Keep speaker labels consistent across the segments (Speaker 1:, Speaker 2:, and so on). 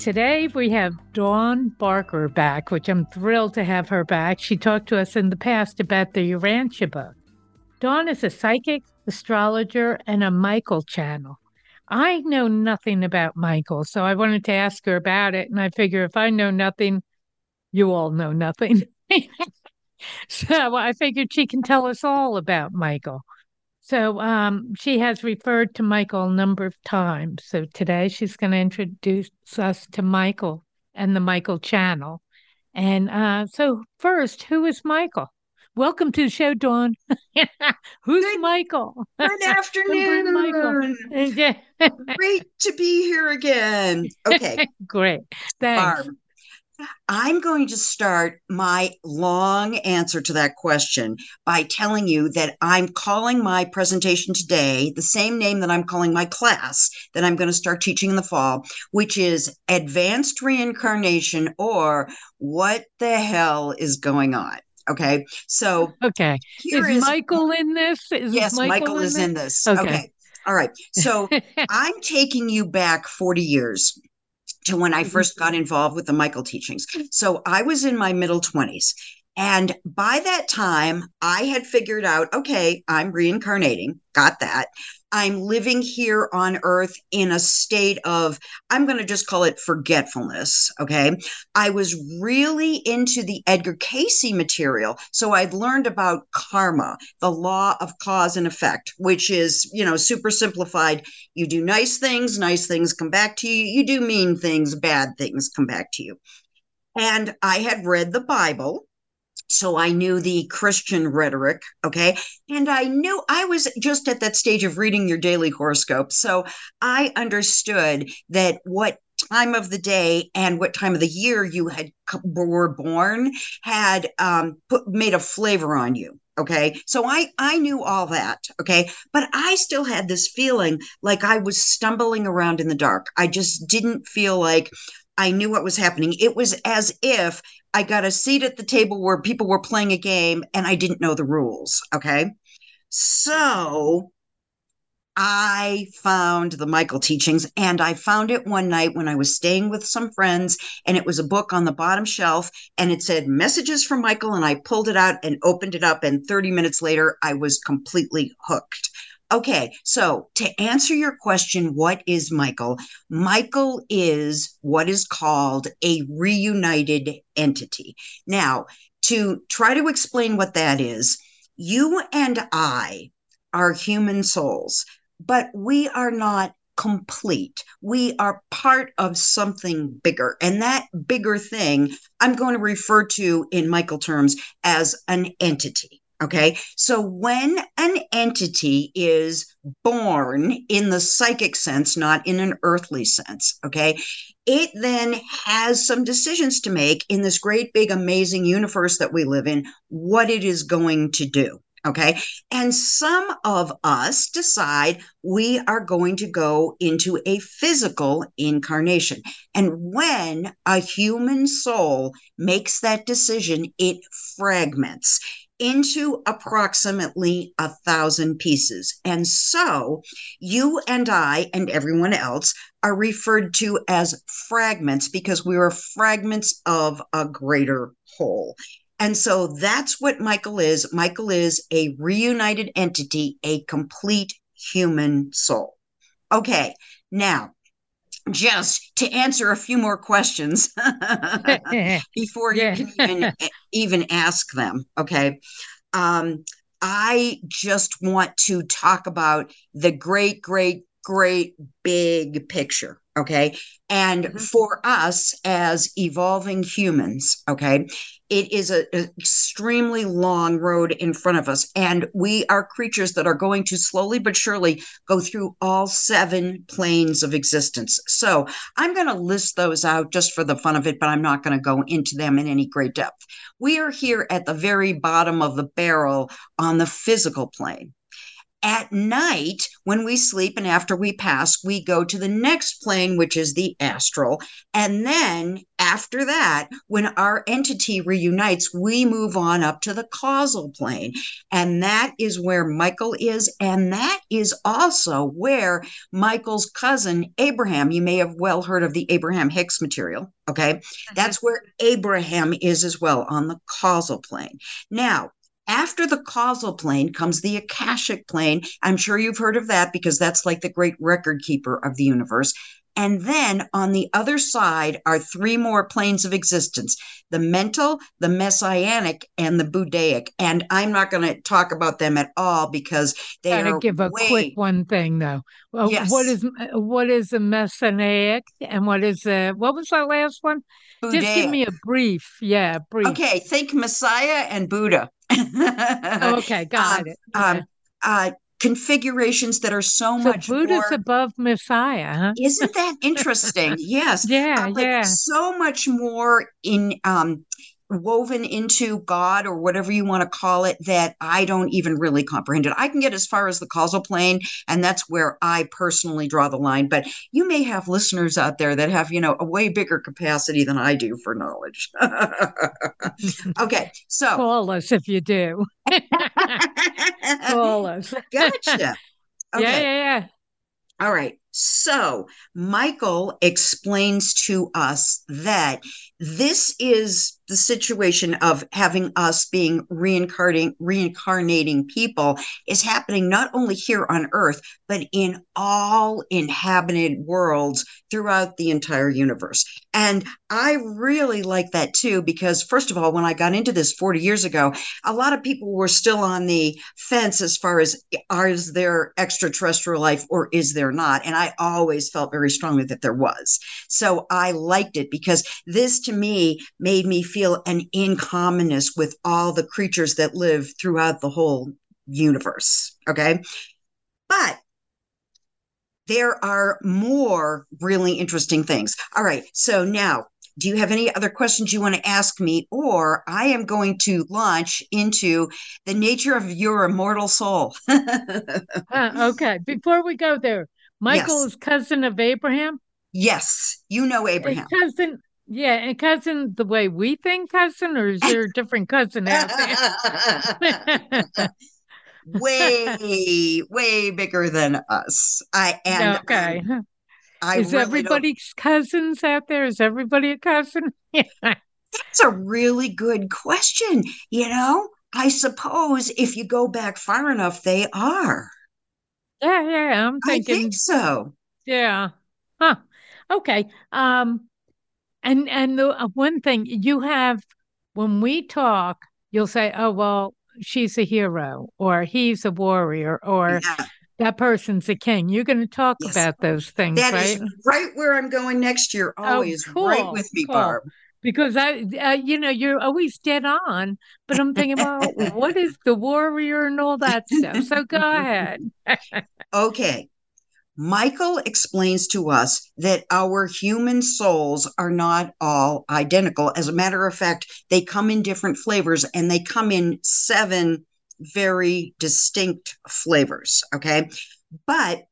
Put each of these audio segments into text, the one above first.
Speaker 1: Today we have Dawn Barker back, which I'm thrilled to have her back. She talked to us in the past about the Urantia book. Dawn is a psychic, astrologer, and a Michael channel. I know nothing about Michael, so I wanted to ask her about it. And I figure if I know nothing, you all know nothing. so I figured she can tell us all about Michael. So um, she has referred to Michael a number of times. So today she's going to introduce us to Michael and the Michael channel. And uh, so, first, who is Michael? Welcome to the show, Dawn. Who's
Speaker 2: good,
Speaker 1: Michael?
Speaker 2: Good afternoon. Michael. Great to be here again. Okay.
Speaker 1: Great. Thanks.
Speaker 2: Barb, I'm going to start my long answer to that question by telling you that I'm calling my presentation today the same name that I'm calling my class that I'm going to start teaching in the fall, which is Advanced Reincarnation or What the Hell is Going On? Okay. So,
Speaker 1: okay. Is, is, Michael in this?
Speaker 2: Is yes, Michael, Michael in is this? in this. Okay. okay. All right. So I'm taking you back 40 years to when I mm-hmm. first got involved with the Michael teachings. So I was in my middle 20s. And by that time, I had figured out okay, I'm reincarnating, got that. I'm living here on earth in a state of, I'm going to just call it forgetfulness. Okay. I was really into the Edgar Cayce material. So I'd learned about karma, the law of cause and effect, which is, you know, super simplified. You do nice things, nice things come back to you. You do mean things, bad things come back to you. And I had read the Bible so I knew the Christian rhetoric. Okay. And I knew I was just at that stage of reading your daily horoscope. So I understood that what time of the day and what time of the year you had were born had um, put, made a flavor on you okay so i i knew all that okay but i still had this feeling like i was stumbling around in the dark i just didn't feel like I knew what was happening. It was as if I got a seat at the table where people were playing a game and I didn't know the rules. Okay. So I found the Michael teachings and I found it one night when I was staying with some friends and it was a book on the bottom shelf and it said messages from Michael and I pulled it out and opened it up and 30 minutes later I was completely hooked. Okay, so to answer your question, what is Michael? Michael is what is called a reunited entity. Now, to try to explain what that is, you and I are human souls, but we are not complete. We are part of something bigger. And that bigger thing, I'm going to refer to in Michael terms as an entity. Okay. So when an entity is born in the psychic sense, not in an earthly sense, okay, it then has some decisions to make in this great, big, amazing universe that we live in, what it is going to do. Okay. And some of us decide we are going to go into a physical incarnation. And when a human soul makes that decision, it fragments into approximately a thousand pieces. And so you and I and everyone else are referred to as fragments because we are fragments of a greater whole. And so that's what Michael is. Michael is a reunited entity, a complete human soul. Okay, now just to answer a few more questions before you can even, even ask them. Okay. Um, I just want to talk about the great, great, great big picture. Okay. And mm-hmm. for us as evolving humans, okay, it is an extremely long road in front of us. And we are creatures that are going to slowly but surely go through all seven planes of existence. So I'm going to list those out just for the fun of it, but I'm not going to go into them in any great depth. We are here at the very bottom of the barrel on the physical plane. At night, when we sleep and after we pass, we go to the next plane, which is the astral. And then after that, when our entity reunites, we move on up to the causal plane. And that is where Michael is. And that is also where Michael's cousin, Abraham, you may have well heard of the Abraham Hicks material. Okay. Mm-hmm. That's where Abraham is as well on the causal plane. Now, after the causal plane comes the Akashic plane. I'm sure you've heard of that because that's like the great record keeper of the universe. And then on the other side are three more planes of existence the mental, the messianic, and the Buddhaic. And I'm not going to talk about them at all because they are.
Speaker 1: Gotta
Speaker 2: are.
Speaker 1: give a
Speaker 2: way...
Speaker 1: quick one thing though. Well, yes. What is what is the messianic and what is the what was that last one? Buddhaic. Just give me a brief. Yeah, brief.
Speaker 2: Okay, think Messiah and Buddha.
Speaker 1: Oh, okay, got um, it. Um,
Speaker 2: uh, configurations that are so, so much
Speaker 1: Buddha's
Speaker 2: more,
Speaker 1: above Messiah, huh?
Speaker 2: Isn't that interesting? yes.
Speaker 1: Yeah, uh, yeah.
Speaker 2: So much more in um woven into God or whatever you want to call it that I don't even really comprehend it. I can get as far as the causal plane, and that's where I personally draw the line. But you may have listeners out there that have, you know, a way bigger capacity than I do for knowledge. okay, so
Speaker 1: call us if you do. call us.
Speaker 2: gotcha.
Speaker 1: Okay. Yeah, yeah, yeah.
Speaker 2: All right. So Michael explains to us that this is the situation of having us being reincarnating reincarnating people is happening not only here on earth but in all inhabited worlds throughout the entire universe. And i really like that too because first of all when i got into this 40 years ago a lot of people were still on the fence as far as is there extraterrestrial life or is there not? And i always felt very strongly that there was. So i liked it because this to me made me feel an incommonness with all the creatures that live throughout the whole universe. Okay. But there are more really interesting things. All right. So now, do you have any other questions you want to ask me? Or I am going to launch into the nature of your immortal soul.
Speaker 1: uh, okay. Before we go there, Michael yes. is cousin of Abraham?
Speaker 2: Yes. You know Abraham.
Speaker 1: cousin yeah, and cousin the way we think cousin, or is there a different cousin out
Speaker 2: there? way, way bigger than us. I and
Speaker 1: okay. I, I is really everybody's don't... cousins out there? Is everybody a cousin?
Speaker 2: That's a really good question. You know, I suppose if you go back far enough, they are.
Speaker 1: Yeah, yeah, I'm thinking.
Speaker 2: I think so.
Speaker 1: Yeah. Huh. Okay. Um, and and the uh, one thing you have when we talk, you'll say, "Oh well, she's a hero," or "He's a warrior," or yeah. "That person's a king." You're going to talk yes. about those things,
Speaker 2: That
Speaker 1: right?
Speaker 2: is right where I'm going next year. Oh, always oh, cool, right with me, cool. Barb.
Speaker 1: Because I, uh, you know, you're always dead on, but I'm thinking, well, what is the warrior and all that stuff? So go ahead.
Speaker 2: okay. Michael explains to us that our human souls are not all identical. As a matter of fact, they come in different flavors and they come in seven very distinct flavors. Okay. But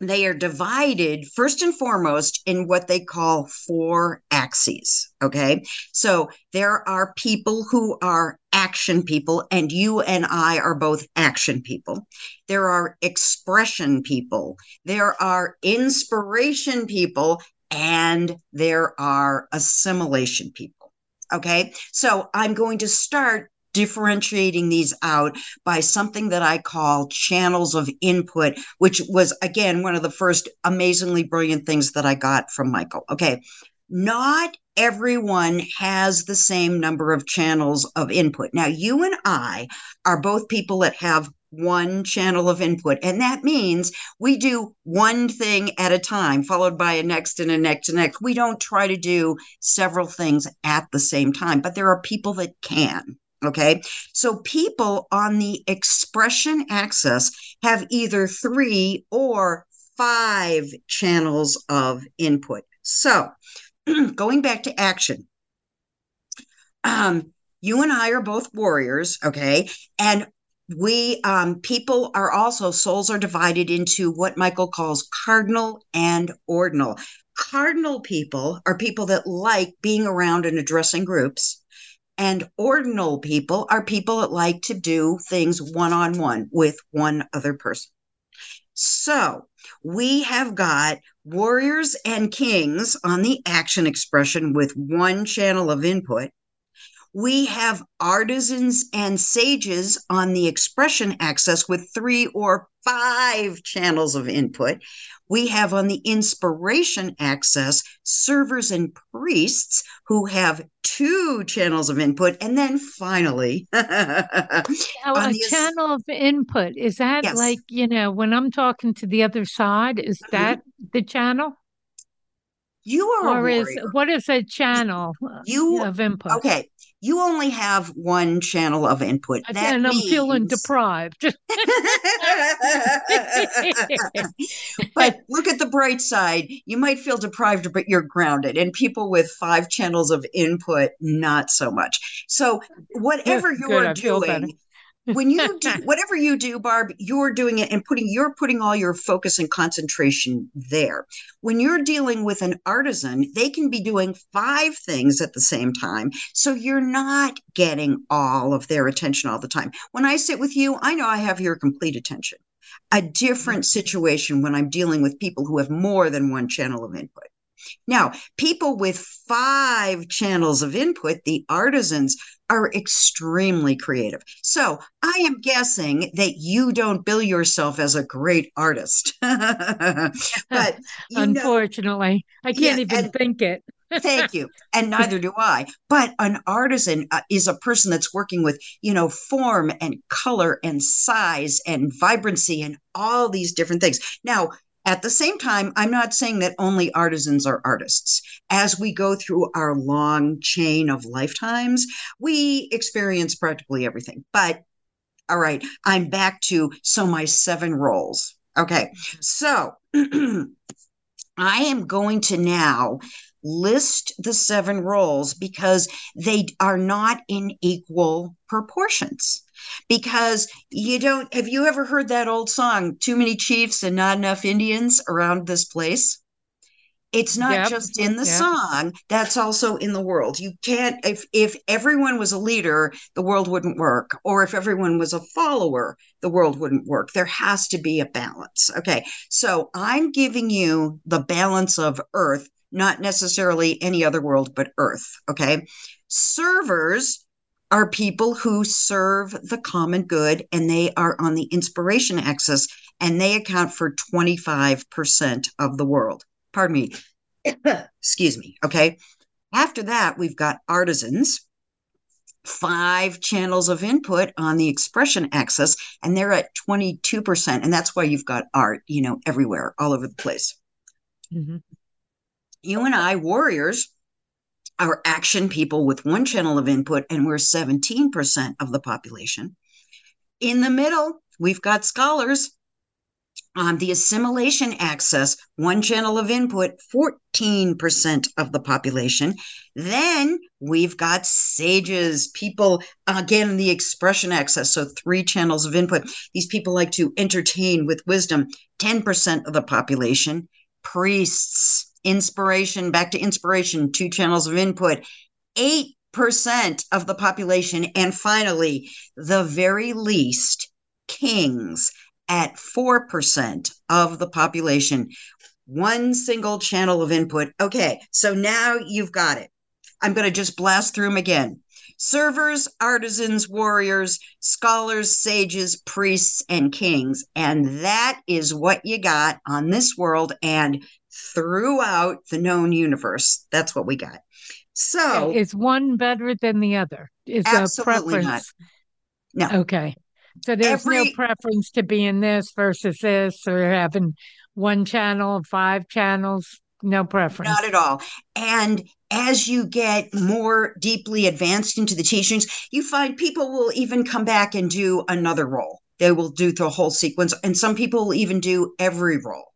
Speaker 2: they are divided first and foremost in what they call four axes. Okay. So there are people who are action people, and you and I are both action people. There are expression people. There are inspiration people, and there are assimilation people. Okay. So I'm going to start differentiating these out by something that I call channels of input, which was, again, one of the first amazingly brilliant things that I got from Michael. Okay. Not everyone has the same number of channels of input. Now, you and I are both people that have one channel of input. And that means we do one thing at a time, followed by a next and a next and a next. We don't try to do several things at the same time, but there are people that can. Okay. So people on the expression axis have either three or five channels of input. So going back to action, um, you and I are both warriors. Okay. And we um, people are also souls are divided into what michael calls cardinal and ordinal cardinal people are people that like being around and addressing groups and ordinal people are people that like to do things one-on-one with one other person so we have got warriors and kings on the action expression with one channel of input we have artisans and sages on the expression axis with three or five channels of input. We have on the inspiration axis servers and priests who have two channels of input. And then finally,
Speaker 1: a the, channel of input is that yes. like, you know, when I'm talking to the other side, is mm-hmm. that the channel?
Speaker 2: You are, or is
Speaker 1: what is a channel you of input?
Speaker 2: Okay, you only have one channel of input.
Speaker 1: That and means... I'm feeling deprived.
Speaker 2: but look at the bright side. You might feel deprived, but you're grounded. And people with five channels of input, not so much. So whatever you're doing, when you do whatever you do barb you're doing it and putting you're putting all your focus and concentration there. When you're dealing with an artisan they can be doing five things at the same time. So you're not getting all of their attention all the time. When i sit with you i know i have your complete attention. A different mm-hmm. situation when i'm dealing with people who have more than one channel of input. Now, people with five channels of input, the artisans, are extremely creative. So I am guessing that you don't bill yourself as a great artist. but
Speaker 1: unfortunately, know, I can't yeah, even think it.
Speaker 2: Thank you. And neither do I. But an artisan uh, is a person that's working with, you know, form and color and size and vibrancy and all these different things. Now, at the same time, I'm not saying that only artisans are artists. As we go through our long chain of lifetimes, we experience practically everything. But all right, I'm back to so my seven roles. Okay, mm-hmm. so I am going to now list the seven roles because they are not in equal proportions because you don't have you ever heard that old song too many chiefs and not enough indians around this place? It's not yep. just in the yep. song that's also in the world. You can't if if everyone was a leader the world wouldn't work. Or if everyone was a follower the world wouldn't work. There has to be a balance. Okay so i'm giving you the balance of earth not necessarily any other world but earth. Okay servers are people who serve the common good and they are on the inspiration axis and they account for 25% of the world. Pardon me. Excuse me. Okay. After that, we've got artisans, five channels of input on the expression axis, and they're at 22%. And that's why you've got art, you know, everywhere, all over the place. Mm-hmm. You and I, warriors, are action people with one channel of input, and we're 17% of the population. In the middle, we've got scholars. On the assimilation axis, one channel of input, 14% of the population. Then we've got sages, people, again, the expression axis, so three channels of input. These people like to entertain with wisdom, 10% of the population. Priests, inspiration, back to inspiration, two channels of input, 8% of the population. And finally, the very least, kings at 4% of the population. One single channel of input. Okay, so now you've got it. I'm going to just blast through them again servers, artisans, warriors, scholars, sages, priests, and kings. And that is what you got on this world. And throughout the known universe. That's what we got. So
Speaker 1: is one better than the other? Is
Speaker 2: absolutely a preference? Not.
Speaker 1: No. Okay. So there's Every, no preference to be in this versus this or having one channel, five channels, no preference.
Speaker 2: Not at all. And as you get more deeply advanced into the teachings, you find people will even come back and do another role. They will do the whole sequence. And some people will even do every role.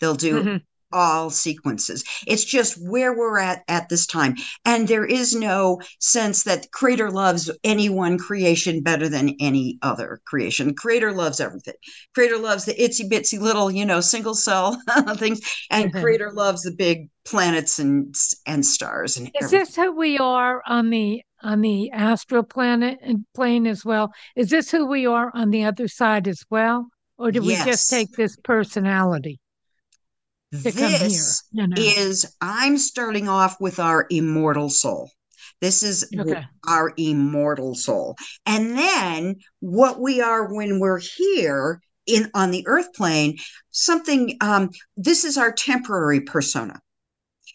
Speaker 2: They'll do mm-hmm all sequences. It's just where we're at at this time. And there is no sense that creator loves any one creation better than any other creation. Creator loves everything. Creator loves the itsy bitsy little, you know, single cell things. And mm-hmm. creator loves the big planets and and stars and
Speaker 1: Is everything. this who we are on the on the astral planet and plane as well? Is this who we are on the other side as well? Or do yes. we just take this personality?
Speaker 2: This is i'm starting off with our immortal soul. This is okay. our immortal soul. And then what we are when we're here in on the earth plane something um this is our temporary persona.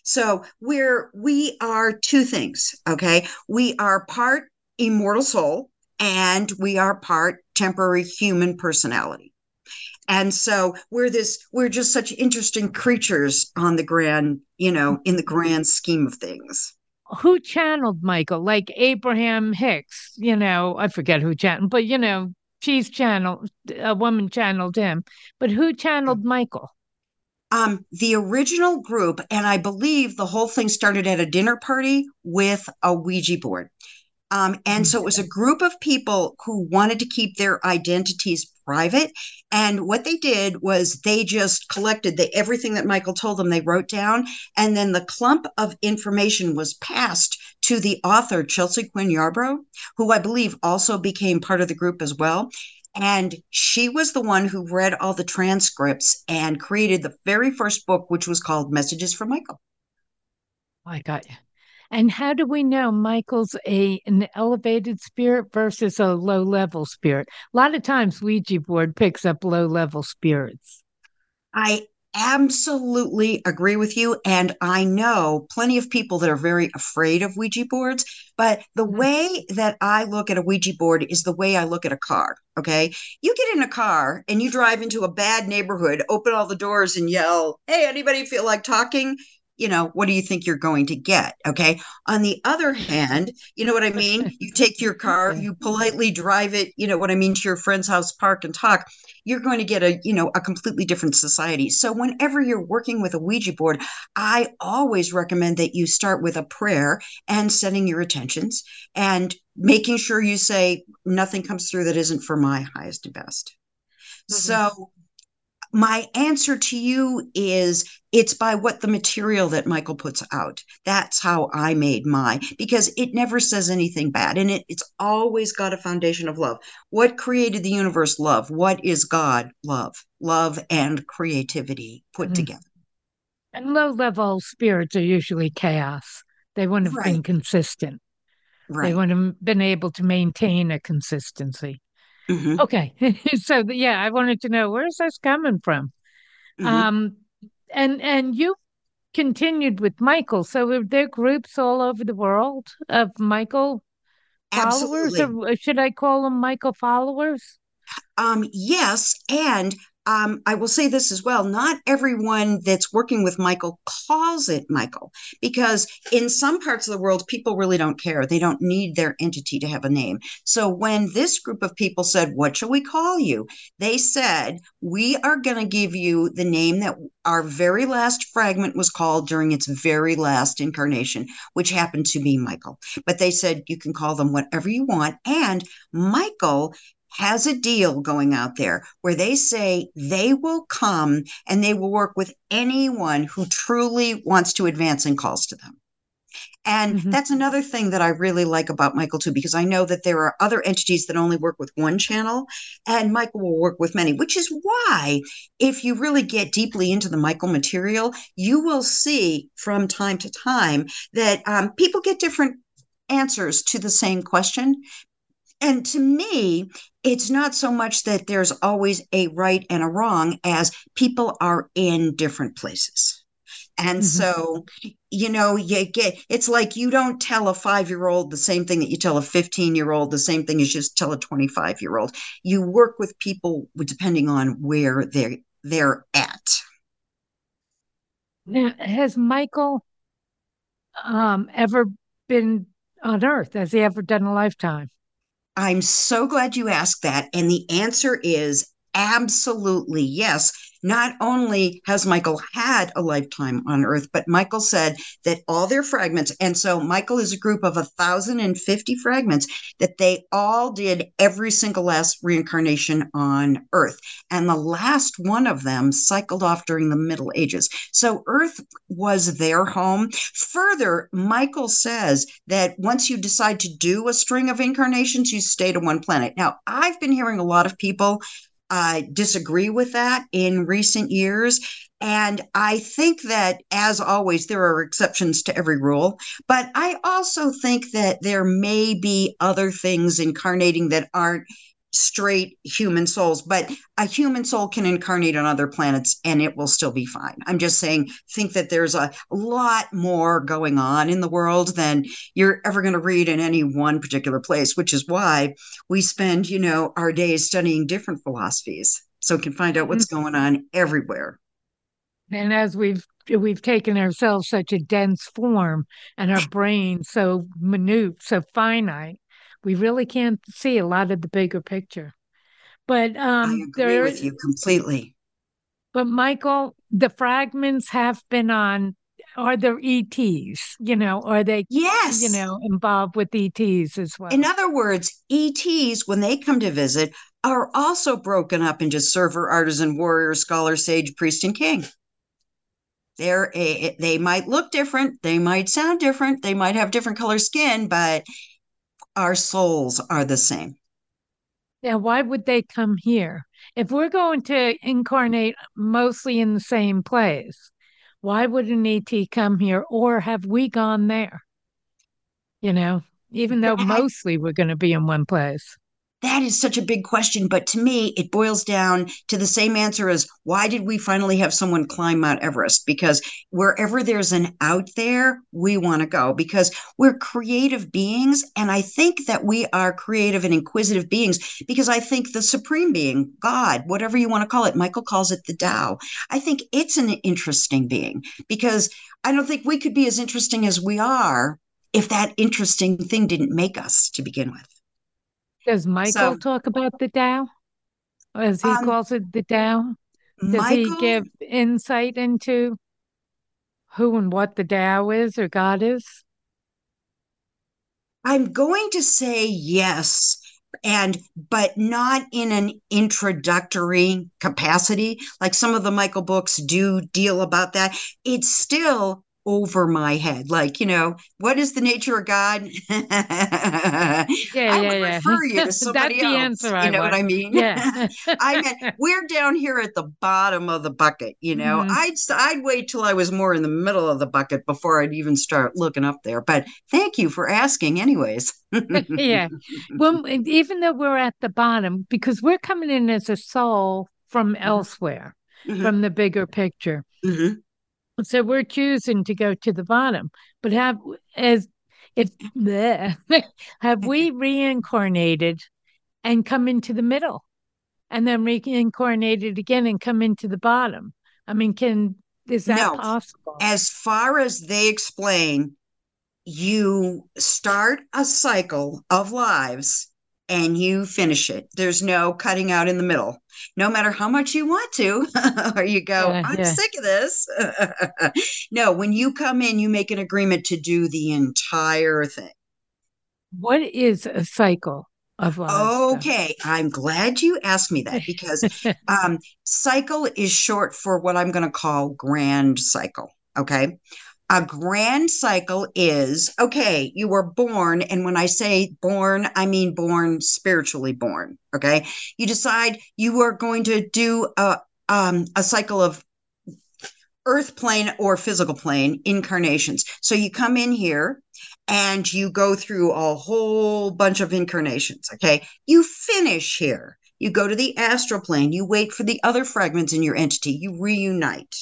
Speaker 2: So we're we are two things okay? We are part immortal soul and we are part temporary human personality and so we're this we're just such interesting creatures on the grand you know in the grand scheme of things.
Speaker 1: Who channeled michael? Like abraham hicks you know i forget who channeled but you know she's channeled a woman channeled him. But who channeled michael?
Speaker 2: Um, the original group, and I believe the whole thing started at a dinner party with a Ouija board. Um, and so it was a group of people who wanted to keep their identities private. And what they did was they just collected the, everything that Michael told them, they wrote down. And then the clump of information was passed to the author, Chelsea Quinn Yarbro, who I believe also became part of the group as well. And she was the one who read all the transcripts and created the very first book, which was called Messages from Michael.
Speaker 1: I got you. And how do we know Michael's a an elevated spirit versus a low level spirit? A lot of times Ouija board picks up low level spirits.
Speaker 2: I absolutely agree with you. And I know plenty of people that are very afraid of Ouija boards. But the mm-hmm. way that I look at a Ouija board is the way I look at a car. Okay. You get in a car and you drive into a bad neighborhood, open all the doors and yell, Hey, anybody feel like talking? You know, what do you think you're going to get? Okay. On the other hand, you know what I mean? You take your car, you politely drive it, you know what I mean, to your friend's house, park and talk. You're going to get a, you know, a completely different society. So whenever you're working with a Ouija board, I always recommend that you start with a prayer and setting your attentions and making sure you say, nothing comes through that isn't for my highest and best. Mm-hmm. So my answer to you is it's by what the material that Michael puts out. That's how I made my because it never says anything bad and it, it's always got a foundation of love. What created the universe? Love. What is God? Love. Love and creativity put mm-hmm. together.
Speaker 1: And low level spirits are usually chaos. They wouldn't have right. been consistent. Right. They wouldn't have been able to maintain a consistency. Mm-hmm. Okay. so yeah, I wanted to know where's this coming from? Mm-hmm. Um and and you continued with Michael. So are there groups all over the world of Michael followers Absolutely. or should I call them Michael followers?
Speaker 2: Um yes, and um, I will say this as well. Not everyone that's working with Michael calls it Michael, because in some parts of the world, people really don't care. They don't need their entity to have a name. So when this group of people said, What shall we call you? They said, We are going to give you the name that our very last fragment was called during its very last incarnation, which happened to be Michael. But they said, You can call them whatever you want. And Michael has a deal going out there where they say they will come and they will work with anyone who truly wants to advance and calls to them. And mm-hmm. that's another thing that I really like about Michael too, because I know that there are other entities that only work with one channel, and Michael will work with many, which is why, if you really get deeply into the Michael material, you will see from time to time that um, people get different answers to the same question and to me, it's not so much that there's always a right and a wrong as people are in different places. And mm-hmm. so, you know, you get it's like you don't tell a five year old the same thing that you tell a 15 year old, the same thing as you just tell a 25 year old. You work with people depending on where they're they're at.
Speaker 1: Now, has Michael um, ever been on Earth? Has he ever done a lifetime?
Speaker 2: I'm so glad you asked that. And the answer is absolutely yes not only has Michael had a lifetime on Earth, but Michael said that all their fragments, and so Michael is a group of 1,050 fragments, that they all did every single last reincarnation on Earth. And the last one of them cycled off during the Middle Ages. So Earth was their home. Further, Michael says that once you decide to do a string of incarnations, you stay to one planet. Now, I've been hearing a lot of people uh, disagree with that in recent years. And I think that, as always, there are exceptions to every rule. But I also think that there may be other things incarnating that aren't straight human souls, but a human soul can incarnate on other planets and it will still be fine. I'm just saying, think that there's a lot more going on in the world than you're ever going to read in any one particular place, which is why we spend, you know, our days studying different philosophies so we can find out what's mm-hmm. going on everywhere.
Speaker 1: And as we've we've taken ourselves such a dense form and our brain so minute, so finite, we really can't see a lot of the bigger picture. But um,
Speaker 2: I agree there, with you completely.
Speaker 1: But Michael, the fragments have been on. Are there ETs? You know, are they?
Speaker 2: Yes.
Speaker 1: You know, involved with ETs as well.
Speaker 2: In other words, ETs when they come to visit are also broken up into server, artisan, warrior, scholar, sage, priest, and king. They're a, they might look different, they might sound different, they might have different color skin, but our souls are the same.
Speaker 1: Yeah, why would they come here? If we're going to incarnate mostly in the same place, why would an ET come here or have we gone there? You know, even though mostly we're going to be in one place.
Speaker 2: That is such a big question. But to me, it boils down to the same answer as why did we finally have someone climb Mount Everest? Because wherever there's an out there, we want to go because we're creative beings. And I think that we are creative and inquisitive beings because I think the supreme being, God, whatever you want to call it, Michael calls it the Tao. I think it's an interesting being because I don't think we could be as interesting as we are if that interesting thing didn't make us to begin with.
Speaker 1: Does Michael so, talk about the Tao? As he um, calls it the Tao? Does Michael, he give insight into who and what the Tao is or God is?
Speaker 2: I'm going to say yes and but not in an introductory capacity like some of the michael books do deal about that it's still over my head. Like, you know, what is the nature of God? yeah,
Speaker 1: I yeah, would yeah.
Speaker 2: refer you to somebody
Speaker 1: That's
Speaker 2: else.
Speaker 1: The answer
Speaker 2: you
Speaker 1: I
Speaker 2: know
Speaker 1: want.
Speaker 2: what I mean?
Speaker 1: Yeah.
Speaker 2: I mean, we're down here at the bottom of the bucket. You know, mm-hmm. I'd I'd wait till I was more in the middle of the bucket before I'd even start looking up there. But thank you for asking, anyways.
Speaker 1: yeah. Well, even though we're at the bottom, because we're coming in as a soul from mm-hmm. elsewhere, mm-hmm. from the bigger picture. Mm-hmm. So we're choosing to go to the bottom. But have as if bleh, have we reincarnated and come into the middle and then reincarnated again and come into the bottom? I mean, can is that no. possible?
Speaker 2: As far as they explain, you start a cycle of lives and you finish it. There's no cutting out in the middle. No matter how much you want to, or you go, yeah, I'm yeah. sick of this. no, when you come in, you make an agreement to do the entire thing.
Speaker 1: What is a cycle? Of
Speaker 2: okay, I'm glad you asked me that because um, cycle is short for what I'm going to call grand cycle. Okay. A grand cycle is okay, you were born. And when I say born, I mean born spiritually born. Okay. You decide you are going to do a, um, a cycle of earth plane or physical plane incarnations. So you come in here and you go through a whole bunch of incarnations. Okay. You finish here. You go to the astral plane. You wait for the other fragments in your entity. You reunite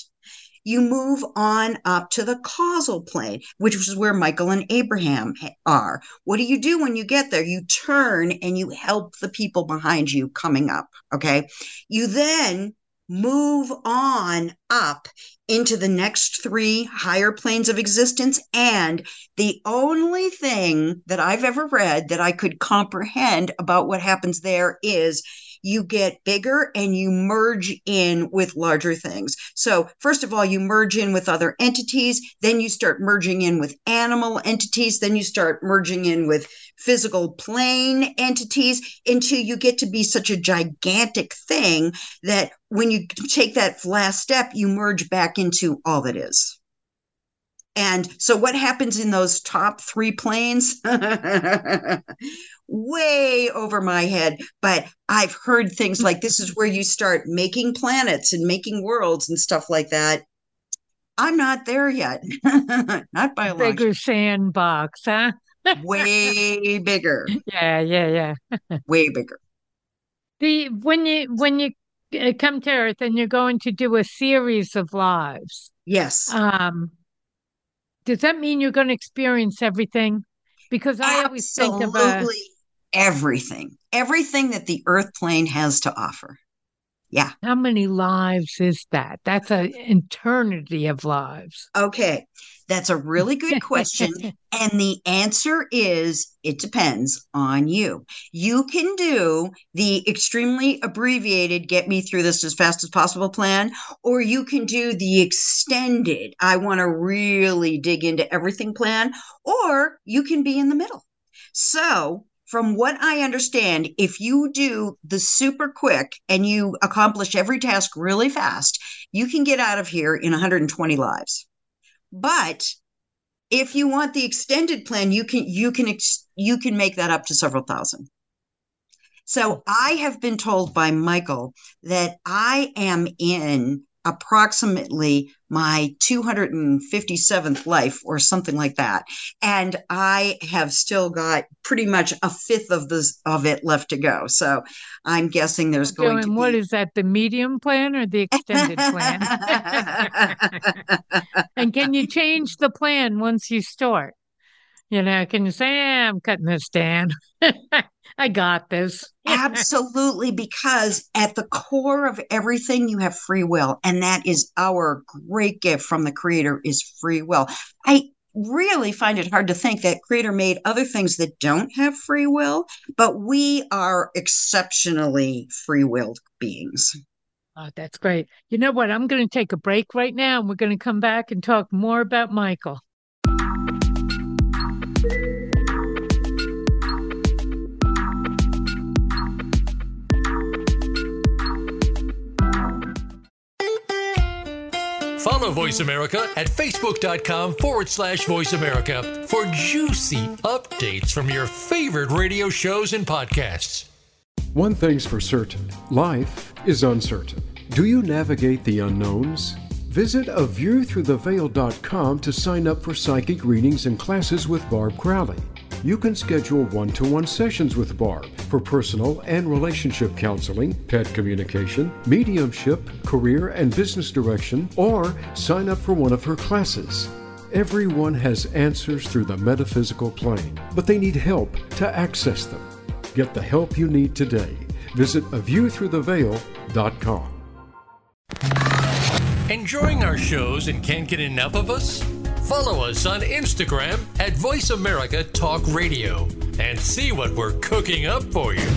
Speaker 2: you move on up to the causal plane, which is where Michael and Abraham are. What do you do when you get there? You turn and you help the people behind you coming up. Okay. You then move on up into the next three higher planes of existence. And the only thing that I've ever read that I could comprehend about what happens there is you get bigger and you merge in with larger things. So, first of all, you merge in with other entities, then you start merging in with animal entities, then you start merging in with physical plane entities until you get to be such a gigantic thing that when you take that last step, you merge back into all that is. And so, what happens in those top three planes? Way over my head. But I've heard things like this is where you start making planets and making worlds and stuff like that. I'm not there yet. not by a
Speaker 1: bigger sandbox, huh?
Speaker 2: Way bigger.
Speaker 1: Yeah, yeah,
Speaker 2: yeah. Way bigger.
Speaker 1: The when you when you uh, come to Earth and you're going to do a series of lives.
Speaker 2: Yes.
Speaker 1: Um, does that mean you're going to experience everything? Because I always think about
Speaker 2: everything, everything that the earth plane has to offer. Yeah.
Speaker 1: How many lives is that? That's an eternity of lives.
Speaker 2: Okay. That's a really good question. and the answer is it depends on you. You can do the extremely abbreviated, get me through this as fast as possible plan, or you can do the extended, I want to really dig into everything plan, or you can be in the middle. So from what I understand, if you do the super quick and you accomplish every task really fast, you can get out of here in 120 lives. But if you want the extended plan, you can you can you can make that up to several thousand. So I have been told by Michael that I am in approximately my 257th life or something like that. And i have still got pretty much a fifth of this of it left to go. So i'm guessing there's okay, going to
Speaker 1: what be... is that the medium plan or the extended plan? And can you change the plan once you start? You know can you say ah, i'm cutting this down I got this.
Speaker 2: Absolutely, because at the core of everything, you have free will. And that is our great gift from the Creator is free will. I really find it hard to think that Creator made other things that don't have free will, but we are exceptionally free willed beings.
Speaker 1: Oh, that's great. You know what? I'm going to take a break right now and we're going to come back and talk more about Michael.
Speaker 3: Follow Voice America at facebook.com forward slash voice America for juicy updates from your favorite radio shows and podcasts.
Speaker 4: One thing's for certain life is uncertain. Do you navigate the unknowns? Visit a view through the aviewthroughtheveil.com to sign up for psychic readings and classes with Barb Crowley you can schedule one to one sessions with Barb for personal and relationship counseling, pet communication, mediumship, career and business direction, or sign up for one of her classes. Everyone has answers through the metaphysical plane, but they need help to access them. Get the help you need today. Visit aviewthroughtheveil.com.
Speaker 3: Enjoying our shows and can't get enough of us? Follow us on Instagram at Voice America Talk Radio and see what we're cooking up for you.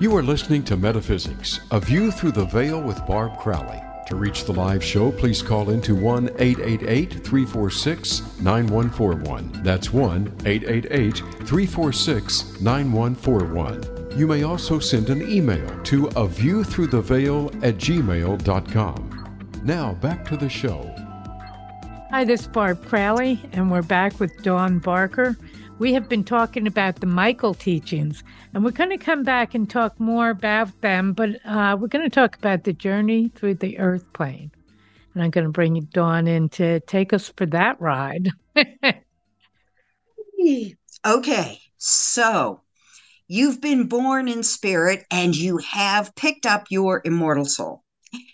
Speaker 4: You are listening to Metaphysics, a view through the veil with Barb Crowley. To reach the live show, please call into 1 888 346 9141. That's 1 888 346 9141. You may also send an email to a view through the veil at gmail.com. Now back to the show.
Speaker 1: Hi, this is Barb Crowley, and we're back with Dawn Barker. We have been talking about the Michael teachings, and we're going to come back and talk more about them, but uh, we're going to talk about the journey through the earth plane. And I'm going to bring Dawn in to take us for that ride.
Speaker 2: okay, so you've been born in spirit and you have picked up your immortal soul.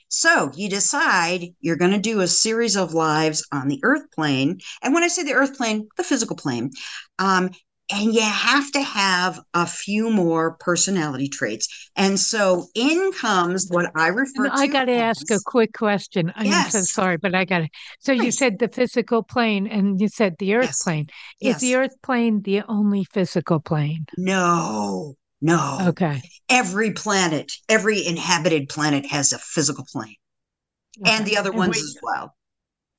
Speaker 2: So you decide you're going to do a series of lives on the earth plane. And when I say the earth plane, the physical plane, um, and you have to have a few more personality traits. And so in comes what I refer to
Speaker 1: I got to ask a quick question. I'm yes. so sorry, but I got to. So Please. you said the physical plane and you said the earth yes. plane. Is yes. the earth plane the only physical plane?
Speaker 2: No. No.
Speaker 1: Okay.
Speaker 2: Every planet, every inhabited planet has a physical plane. Okay. And the other and ones we, as well.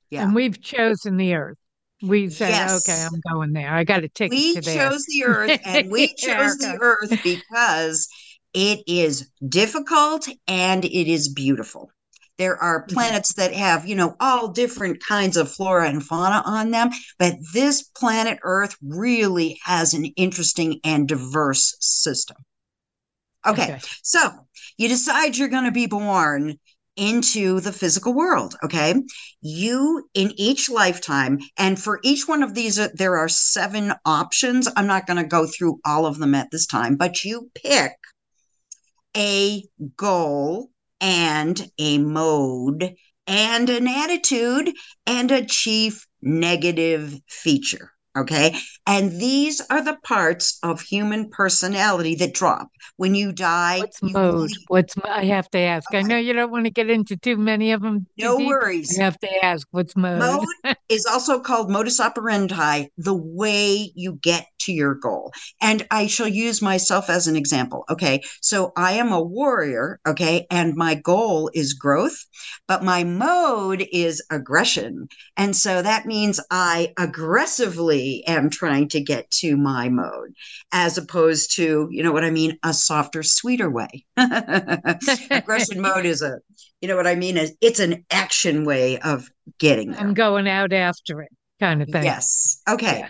Speaker 1: Yeah. And we've chosen the earth. We said, yes. okay, I'm going there. I got a ticket.
Speaker 2: We
Speaker 1: to
Speaker 2: chose the earth and we chose the earth because it is difficult and it is beautiful. There are mm-hmm. planets that have, you know, all different kinds of flora and fauna on them, but this planet Earth really has an interesting and diverse system. Okay, okay. so you decide you're going to be born into the physical world. Okay. You in each lifetime, and for each one of these, uh, there are seven options. I'm not going to go through all of them at this time, but you pick a goal and a mode and an attitude and a chief negative feature. Okay. And these are the parts of human personality that drop when you die.
Speaker 1: What's you mode? What's I have to ask? Okay. I know you don't want to get into too many of them.
Speaker 2: No deep. worries.
Speaker 1: I have to ask. What's mode?
Speaker 2: Mode is also called modus operandi, the way you get to your goal. And I shall use myself as an example. Okay. So I am a warrior. Okay. And my goal is growth, but my mode is aggression. And so that means I aggressively am trying to get to my mode as opposed to, you know what I mean, a softer, sweeter way. Aggression mode is a, you know what I mean? is It's an action way of getting there.
Speaker 1: I'm going out after it kind of thing.
Speaker 2: Yes. Okay. Yeah.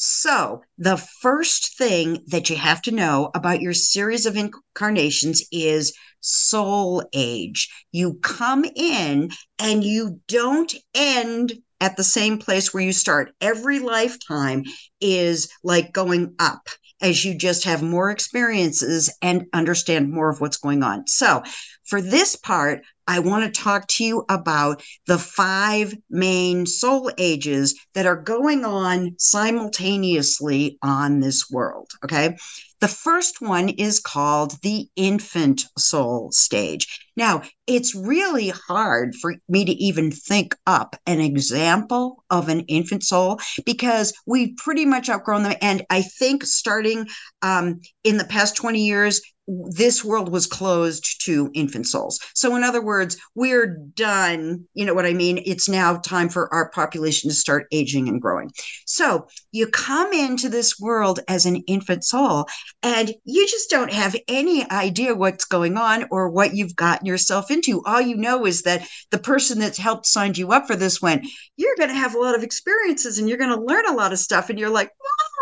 Speaker 2: So, the first thing that you have to know about your series of incarnations is soul age. You come in and you don't end at the same place where you start. Every lifetime is like going up as you just have more experiences and understand more of what's going on. So, for this part, I want to talk to you about the five main soul ages that are going on simultaneously on this world. Okay. The first one is called the infant soul stage. Now, it's really hard for me to even think up an example of an infant soul because we've pretty much outgrown them. And I think starting um, in the past 20 years, this world was closed to infant souls. So, in other words, we're done. You know what I mean? It's now time for our population to start aging and growing. So, you come into this world as an infant soul and you just don't have any idea what's going on or what you've gotten yourself into. All you know is that the person that's helped signed you up for this went, You're going to have a lot of experiences and you're going to learn a lot of stuff. And you're like, Wow,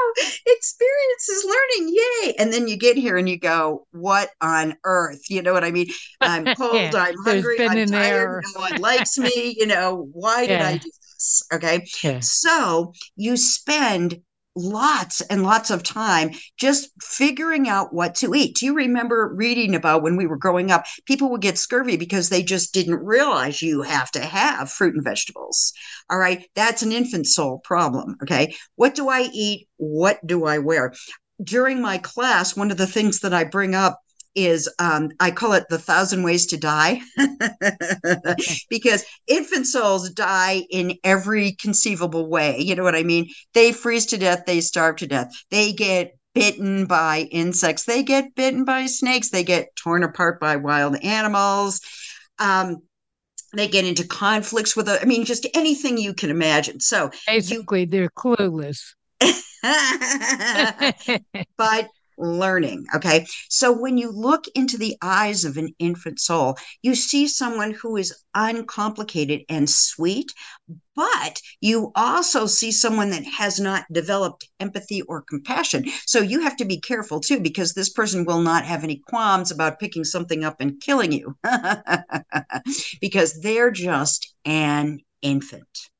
Speaker 2: experiences learning yay and then you get here and you go what on earth you know what i mean i'm cold yeah, i'm hungry i'm tired no one likes me you know why yeah. did i do this okay yeah. so you spend lots and lots of time just figuring out what to eat. Do you remember reading about when we were growing up? People would get scurvy because they just didn't realize you have to have fruit and vegetables. All right. That's an infant soul problem. Okay. What do I eat? What do I wear? During my class, one of the things that I bring up is um, I call it the thousand ways to die because infant souls die in every conceivable way. You know what I mean? They freeze to death, they starve to death, they get bitten by insects, they get bitten by snakes, they get torn apart by wild animals. Um, they get into conflicts with, I mean, just anything you can imagine. So
Speaker 1: basically, you, they're clueless.
Speaker 2: but learning. Okay. So when you look into the eyes of an infant soul, you see someone who is uncomplicated and sweet, but you also see someone that has not developed empathy or compassion. So you have to be careful too, because this person will not have any qualms about picking something up and killing you because they're just an infant.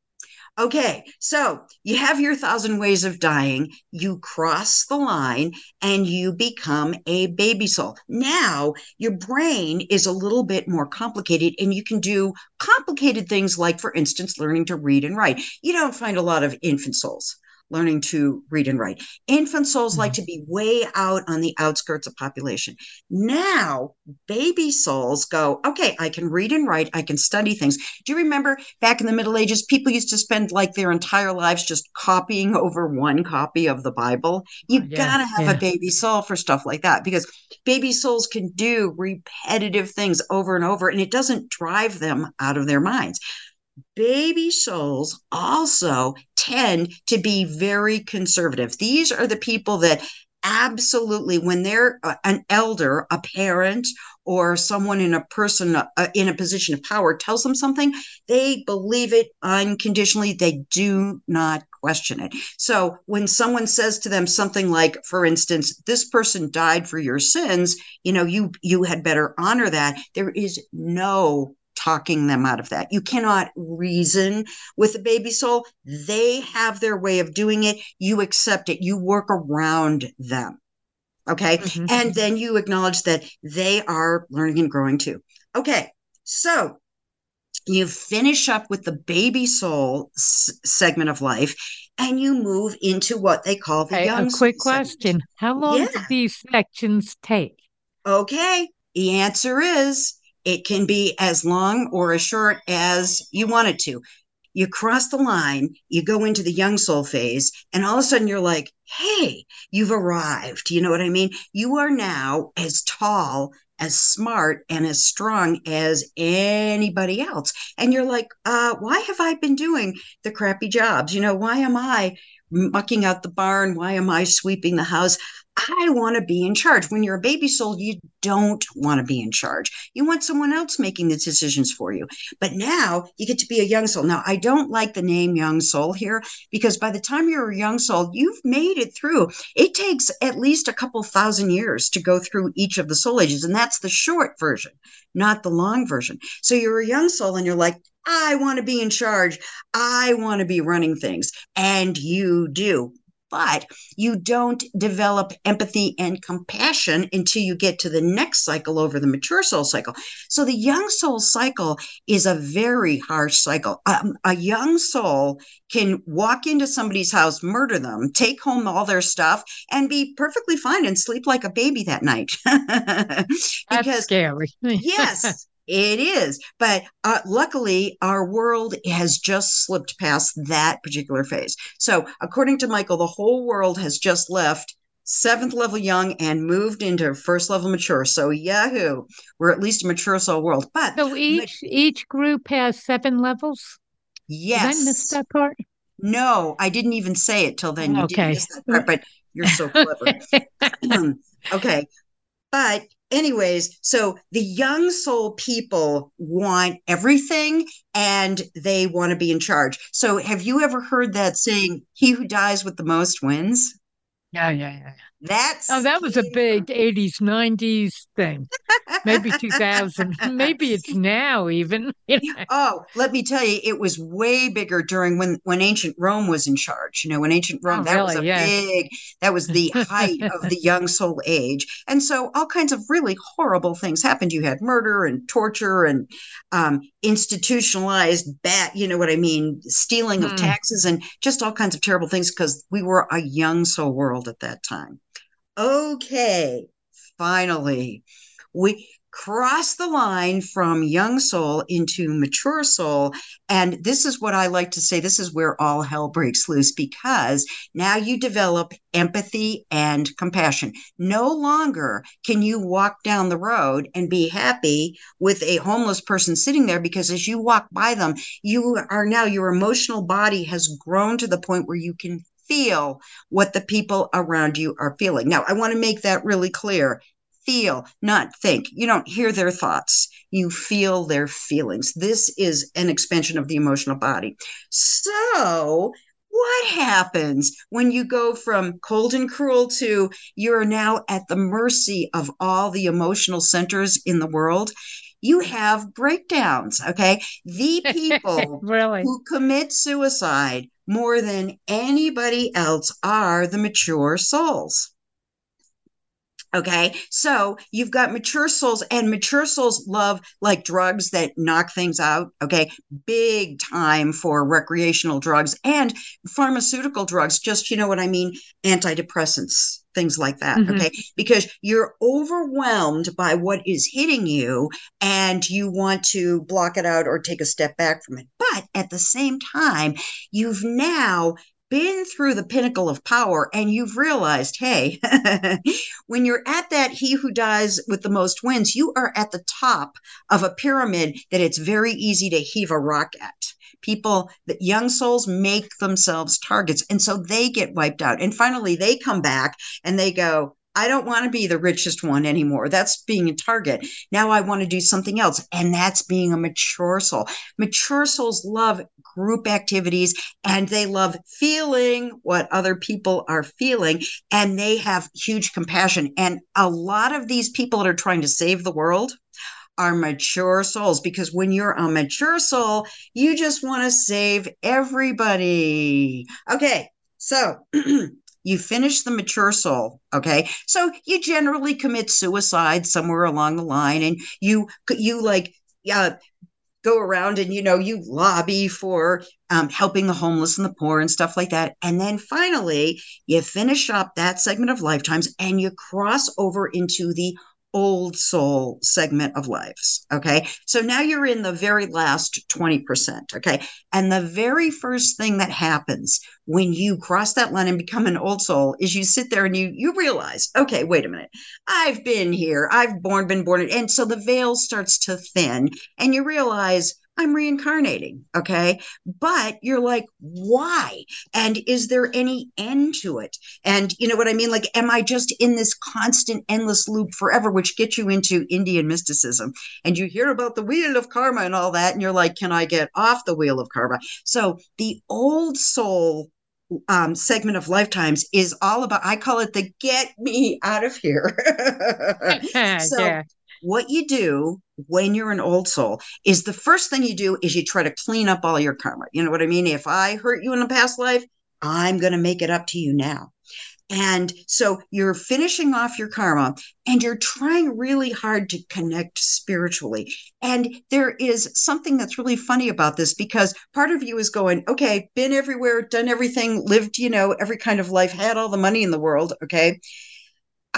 Speaker 2: Okay, so you have your thousand ways of dying, you cross the line and you become a baby soul. Now, your brain is a little bit more complicated and you can do complicated things like, for instance, learning to read and write. You don't find a lot of infant souls learning to read and write. Infant souls mm-hmm. like to be way out on the outskirts of population. Now, baby souls go, okay, I can read and write, I can study things. Do you remember back in the Middle Ages, people used to spend like their entire lives just copying over one copy of the Bible? You yeah, gotta have yeah. a baby soul for stuff like that because baby souls can do repetitive things over and over and it doesn't drive them out of their minds baby souls also tend to be very conservative. These are the people that absolutely, when they're uh, an elder, a parent, or someone in a person uh, in a position of power tells them something, they believe it unconditionally. They do not question it. So when someone says to them something like, for instance, this person died for your sins, you know, you you had better honor that. There is no talking them out of that. You cannot reason with a baby soul. They have their way of doing it. You accept it. You work around them. Okay. Mm-hmm. And then you acknowledge that they are learning and growing too. Okay. So you finish up with the baby soul s- segment of life and you move into what they call the okay, young
Speaker 1: a quick question segment. how long yeah. do these sections take
Speaker 2: okay the answer is it can be as long or as short as you want it to. You cross the line, you go into the young soul phase, and all of a sudden you're like, hey, you've arrived. You know what I mean? You are now as tall, as smart, and as strong as anybody else. And you're like, uh, why have I been doing the crappy jobs? You know, why am I mucking out the barn? Why am I sweeping the house? I want to be in charge. When you're a baby soul, you don't want to be in charge. You want someone else making the decisions for you. But now you get to be a young soul. Now, I don't like the name young soul here because by the time you're a young soul, you've made it through. It takes at least a couple thousand years to go through each of the soul ages. And that's the short version, not the long version. So you're a young soul and you're like, I want to be in charge. I want to be running things. And you do but you don't develop empathy and compassion until you get to the next cycle over the mature soul cycle. So the young soul cycle is a very harsh cycle. Um, a young soul can walk into somebody's house, murder them, take home all their stuff, and be perfectly fine and sleep like a baby that night.
Speaker 1: because, That's scary.
Speaker 2: yes. It is. But uh, luckily, our world has just slipped past that particular phase. So, according to Michael, the whole world has just left seventh level young and moved into first level mature. So, yahoo, we're at least a mature soul world. But
Speaker 1: so each each group has seven levels.
Speaker 2: Yes,
Speaker 1: Did I missed that part.
Speaker 2: No, I didn't even say it till then. You okay. didn't miss that part, but you're so clever. okay, but anyways, so the young soul people want everything and they want to be in charge. So have you ever heard that saying, he who dies with the most wins?
Speaker 1: Yeah, yeah, yeah.
Speaker 2: That's
Speaker 1: oh, that was a big '80s, '90s thing. Maybe 2000. Maybe it's now even.
Speaker 2: Oh, let me tell you, it was way bigger during when when ancient Rome was in charge. You know, when ancient Rome, oh, that really? was a yeah. big. That was the height of the young soul age, and so all kinds of really horrible things happened. You had murder and torture and um, institutionalized bat. You know what I mean? Stealing of mm. taxes and just all kinds of terrible things because we were a young soul world at that time okay, finally, we cross the line from young soul into mature soul. And this is what I like to say this is where all hell breaks loose because now you develop empathy and compassion. No longer can you walk down the road and be happy with a homeless person sitting there because as you walk by them, you are now, your emotional body has grown to the point where you can feel what the people around you are feeling. Now, I want to make that really clear. Feel, not think. You don't hear their thoughts, you feel their feelings. This is an expansion of the emotional body. So, what happens when you go from cold and cruel to you're now at the mercy of all the emotional centers in the world? you have breakdowns. Okay. The people
Speaker 1: really?
Speaker 2: who commit suicide more than anybody else are the mature souls. Okay. So you've got mature souls, and mature souls love like drugs that knock things out. Okay. Big time for recreational drugs and pharmaceutical drugs. Just, you know what I mean? Antidepressants, things like that. Mm-hmm. Okay. Because you're overwhelmed by what is hitting you and you want to block it out or take a step back from it. But at the same time, you've now been through the pinnacle of power and you've realized, hey, when you're at that he who dies with the most wins, you are at the top of a pyramid that it's very easy to heave a rock at. People that young souls make themselves targets and so they get wiped out. And finally they come back and they go, I don't want to be the richest one anymore. That's being a target. Now I want to do something else. And that's being a mature soul. Mature souls love group activities and they love feeling what other people are feeling and they have huge compassion. And a lot of these people that are trying to save the world are mature souls because when you're a mature soul, you just want to save everybody. Okay. So you finish the mature soul okay so you generally commit suicide somewhere along the line and you you like uh, go around and you know you lobby for um, helping the homeless and the poor and stuff like that and then finally you finish up that segment of lifetimes and you cross over into the old soul segment of lives. Okay. So now you're in the very last 20%. Okay. And the very first thing that happens when you cross that line and become an old soul is you sit there and you you realize, okay, wait a minute. I've been here. I've born, been born. And so the veil starts to thin and you realize, I'm reincarnating. Okay. But you're like, why? And is there any end to it? And you know what I mean? Like, am I just in this constant, endless loop forever, which gets you into Indian mysticism? And you hear about the wheel of karma and all that. And you're like, can I get off the wheel of karma? So the old soul um, segment of lifetimes is all about i call it the get me out of here so yeah what you do when you're an old soul is the first thing you do is you try to clean up all your karma. You know what I mean? If I hurt you in a past life, I'm going to make it up to you now. And so you're finishing off your karma and you're trying really hard to connect spiritually. And there is something that's really funny about this because part of you is going, okay, been everywhere, done everything, lived, you know, every kind of life, had all the money in the world. Okay.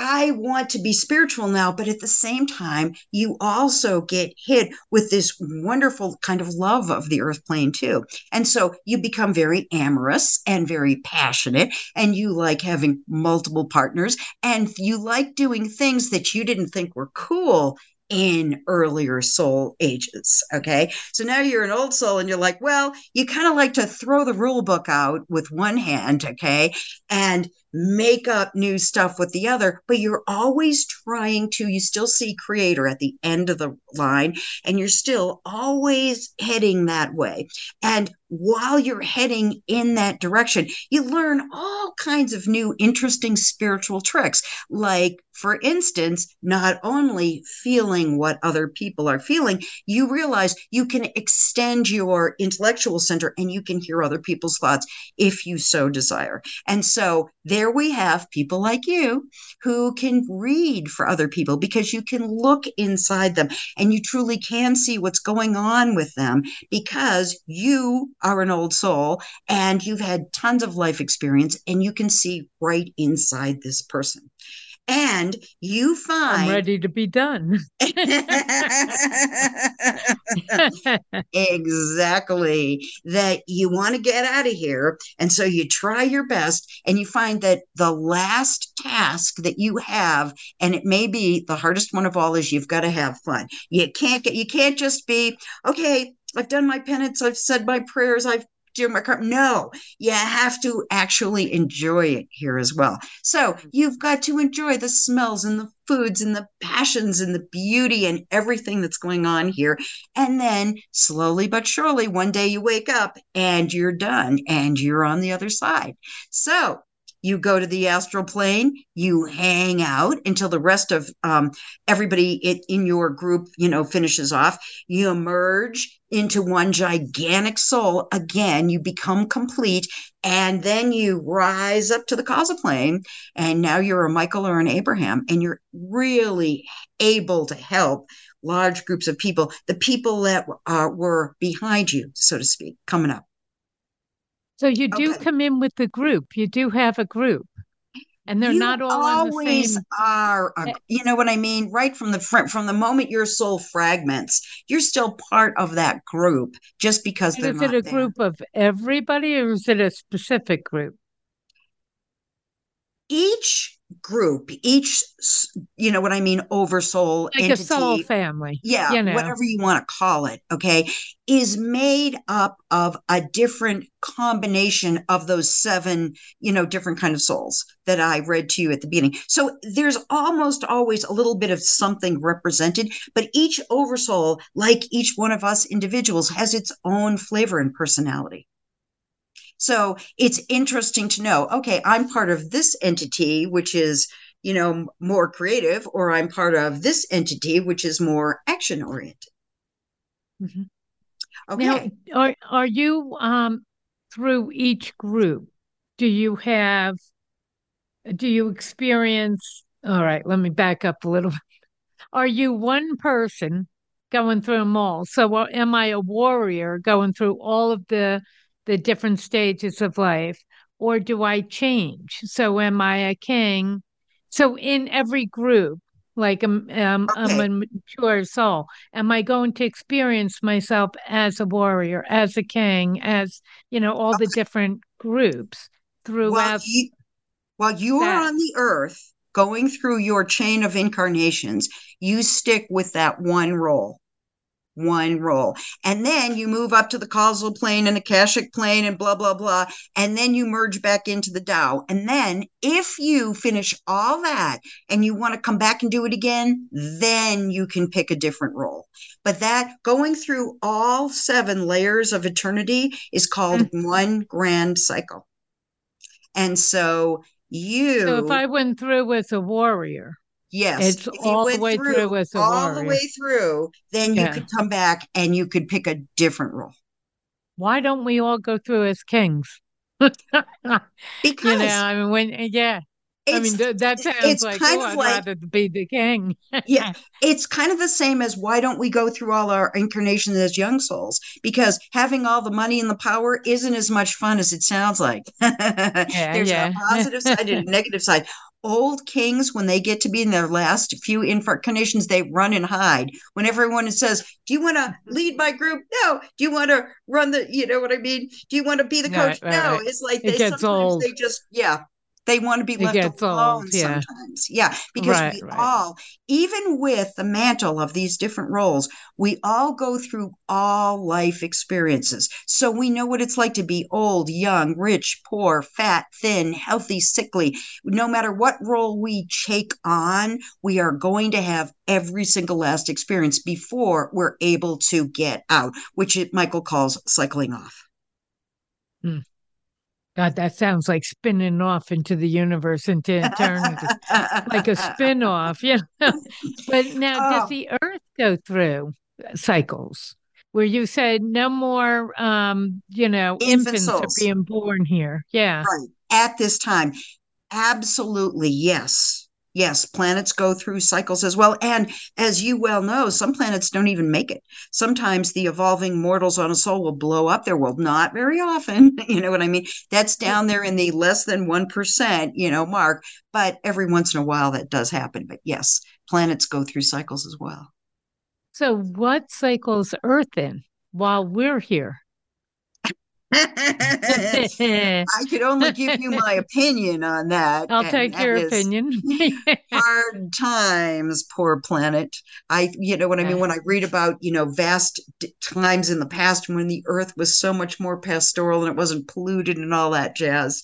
Speaker 2: I want to be spiritual now, but at the same time, you also get hit with this wonderful kind of love of the earth plane, too. And so you become very amorous and very passionate, and you like having multiple partners, and you like doing things that you didn't think were cool in earlier soul ages. Okay. So now you're an old soul and you're like, well, you kind of like to throw the rule book out with one hand. Okay. And make up new stuff with the other, but you're always trying to, you still see creator at the end of the line and you're still always heading that way. And while you're heading in that direction, you learn all kinds of new interesting spiritual tricks. Like, for instance, not only feeling what other people are feeling, you realize you can extend your intellectual center and you can hear other people's thoughts if you so desire. And so we have people like you who can read for other people because you can look inside them and you truly can see what's going on with them because you are an old soul and you've had tons of life experience and you can see right inside this person and you find
Speaker 1: I'm ready to be done.
Speaker 2: exactly. That you want to get out of here. And so you try your best and you find that the last task that you have, and it may be the hardest one of all, is you've got to have fun. You can't get you can't just be, okay, I've done my penance, I've said my prayers, I've do my car. No, you have to actually enjoy it here as well. So mm-hmm. you've got to enjoy the smells and the foods and the passions and the beauty and everything that's going on here. And then slowly but surely, one day you wake up and you're done and you're on the other side. So you go to the astral plane, you hang out until the rest of um, everybody in, in your group, you know, finishes off. You emerge into one gigantic soul. Again, you become complete, and then you rise up to the causal plane, and now you're a Michael or an Abraham, and you're really able to help large groups of people, the people that uh, were behind you, so to speak, coming up.
Speaker 1: So you do okay. come in with the group. You do have a group. And they're
Speaker 2: you
Speaker 1: not all
Speaker 2: always
Speaker 1: same...
Speaker 2: are. A, eh you know what I mean? Right from the front, from the moment your soul fragments, you're still part of that group. Just because they're
Speaker 1: is it
Speaker 2: a
Speaker 1: there. group of everybody, or is it a specific group?
Speaker 2: Each group, each, you know what I mean, oversoul
Speaker 1: like
Speaker 2: entity,
Speaker 1: a soul family.
Speaker 2: Yeah,
Speaker 1: you know.
Speaker 2: whatever you want to call it, okay, is made up of a different combination of those seven, you know, different kind of souls that I read to you at the beginning. So there's almost always a little bit of something represented, but each oversoul, like each one of us individuals, has its own flavor and personality. So it's interesting to know, okay, I'm part of this entity, which is, you know, more creative, or I'm part of this entity, which is more action oriented.
Speaker 1: Mm-hmm. Okay. Now, are, are you um, through each group? Do you have, do you experience, all right, let me back up a little. Are you one person going through them all? So uh, am I a warrior going through all of the the different stages of life, or do I change? So am I a king? So in every group, like um, um, okay. I'm a mature soul, am I going to experience myself as a warrior, as a king, as you know, all okay. the different groups throughout?
Speaker 2: While you, while you are on the earth, going through your chain of incarnations, you stick with that one role one role. And then you move up to the causal plane and the Akashic plane and blah, blah, blah. And then you merge back into the Tao. And then if you finish all that and you want to come back and do it again, then you can pick a different role. But that going through all seven layers of eternity is called mm-hmm. one grand cycle. And so you.
Speaker 1: So if I went through as a warrior,
Speaker 2: Yes,
Speaker 1: it's all the way through, through as a
Speaker 2: all
Speaker 1: warrior.
Speaker 2: the way through. Then you could come back and you could pick a different role.
Speaker 1: Why don't we all go through as kings?
Speaker 2: because
Speaker 1: you know, I mean, when yeah, I mean th- that sounds like kind oh, of I'd like, rather be the king.
Speaker 2: yeah, it's kind of the same as why don't we go through all our incarnations as young souls? Because having all the money and the power isn't as much fun as it sounds like. yeah, There's yeah. a positive side and a negative side old kings, when they get to be in their last few incarnations, they run and hide. When everyone says, Do you want to lead my group? No. Do you want to run the, you know what I mean? Do you want to be the coach? Right, right, no. Right. It's like they sometimes old. they just, yeah, they want to be left alone old, yeah. sometimes. Yeah, because right, we right. all, even with the mantle of these different roles, we all go through all life experiences. So we know what it's like to be old, young, rich, poor, fat, thin, healthy, sickly. No matter what role we take on, we are going to have every single last experience before we're able to get out, which Michael calls cycling off.
Speaker 1: Hmm. God, that sounds like spinning off into the universe into eternity, like a spin off, you know. But now, oh. does the Earth go through cycles where you said no more, um, you know, infants are being born here? Yeah.
Speaker 2: Right. At this time. Absolutely. Yes. Yes, planets go through cycles as well. And as you well know, some planets don't even make it. Sometimes the evolving mortals on a soul will blow up their world. Not very often. You know what I mean? That's down there in the less than 1%, you know, mark. But every once in a while that does happen. But yes, planets go through cycles as well.
Speaker 1: So, what cycles Earth in while we're here?
Speaker 2: I could only give you my opinion on that.
Speaker 1: I'll take your opinion.
Speaker 2: hard times, poor planet. I, you know what I mean? When I read about, you know, vast times in the past when the earth was so much more pastoral and it wasn't polluted and all that jazz